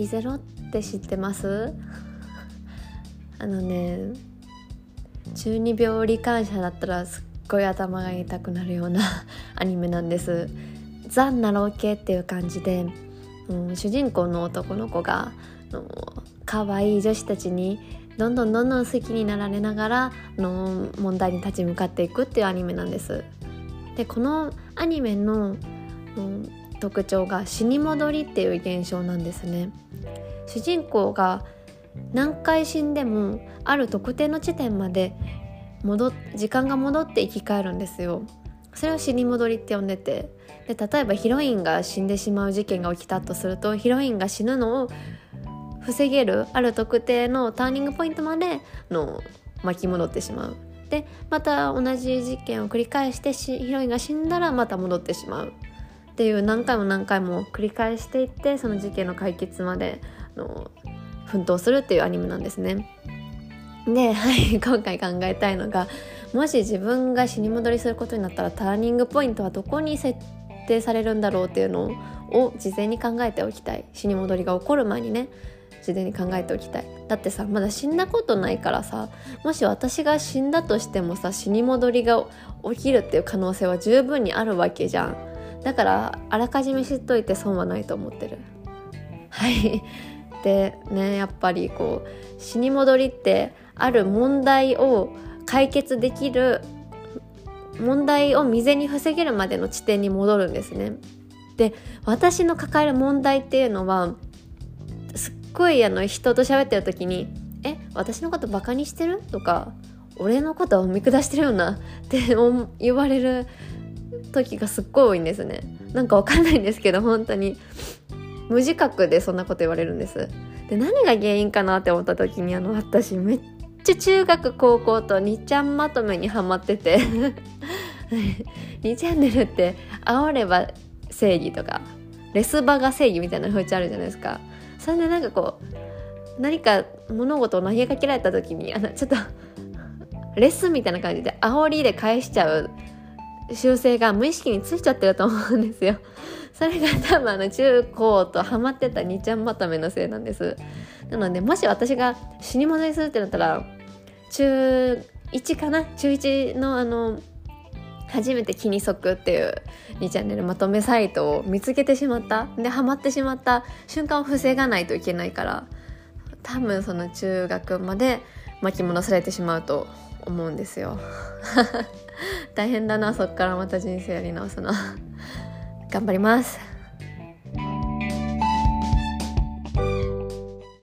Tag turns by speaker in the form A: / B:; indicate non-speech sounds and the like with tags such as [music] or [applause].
A: リゼロって知ってます？あのね中二病罹患者だったらすっごい頭が痛くなるような [laughs] アニメなんです。ザ・ナロー系っていう感じで、うん、主人公の男の子が可愛い女子たちにどんどんどんどん好きになられながらの問題に立ち向かっていくっていうアニメなんです。でこのアニメの、うん、特徴が死に戻りっていう現象なんですね。主人公が何回死んでもある特定の地点まで戻時間が戻って生き返るんですよ。それを死に戻りって呼んでて。で例えばヒロインが死んでしまう事件が起きたとするとヒロインが死ぬのを防げるある特定のターニングポイントまでの巻き戻ってしまう。でまた同じ事件を繰り返してヒロインが死んだらまた戻ってしまう。っていう何回も何回も繰り返していってその事件の解決までの奮闘するっていうアニメなんですね。で、はい、[laughs] 今回考えたいのがもし自分が死に戻りすることになったらターニングポイントはどこに設定されるんだろうっていうのを事前に考えておきたい。死に戻りが起こる前にね事前に考えておきたい。だってさまだ死んだことないからさもし私が死んだとしてもさ死に戻りが起きるっていう可能性は十分にあるわけじゃん。だからあらかじめ知っといて損はないと思ってるはい [laughs] でねやっぱりこう死に戻りってある問題を解決できる問題を未然に防げるまでの地点に戻るんですね。で私の抱える問題っていうのはすっごいあの人と喋ってる時に「え私のことバカにしてる?」とか「俺のことを見下してるよな」って言われる時がすっごい多いんですね。なんかわかんないんですけど本当に。無自覚でそんなこと言われるんです。で何が原因かなって思った時にあの私めっちゃ中学高校と2ちゃんまとめにハマってて。2チャンネルって煽れば正義とかレスバが正義みたいな風潮あるじゃないですか。それでなんかこう何か物事を投げかけられた時にあのちょっとレスみたいな感じで煽りで返しちゃう習性が無意識についちゃってると思うんですよ。[laughs] それが多分あの中高とハマってた2ちゃんまとめのせいなんです。なのでもし私が死に戻りするってなったら中1かな？中1のあの初めて気に即っていう2チャンネルまとめサイトを見つけてしまった。でハマってしまった瞬間を防がないといけないから多分その中学まで巻き戻されてしまうと思うんですよ。[laughs] 大変だなそっからまた人生やり直すの。[laughs] 頑張ります。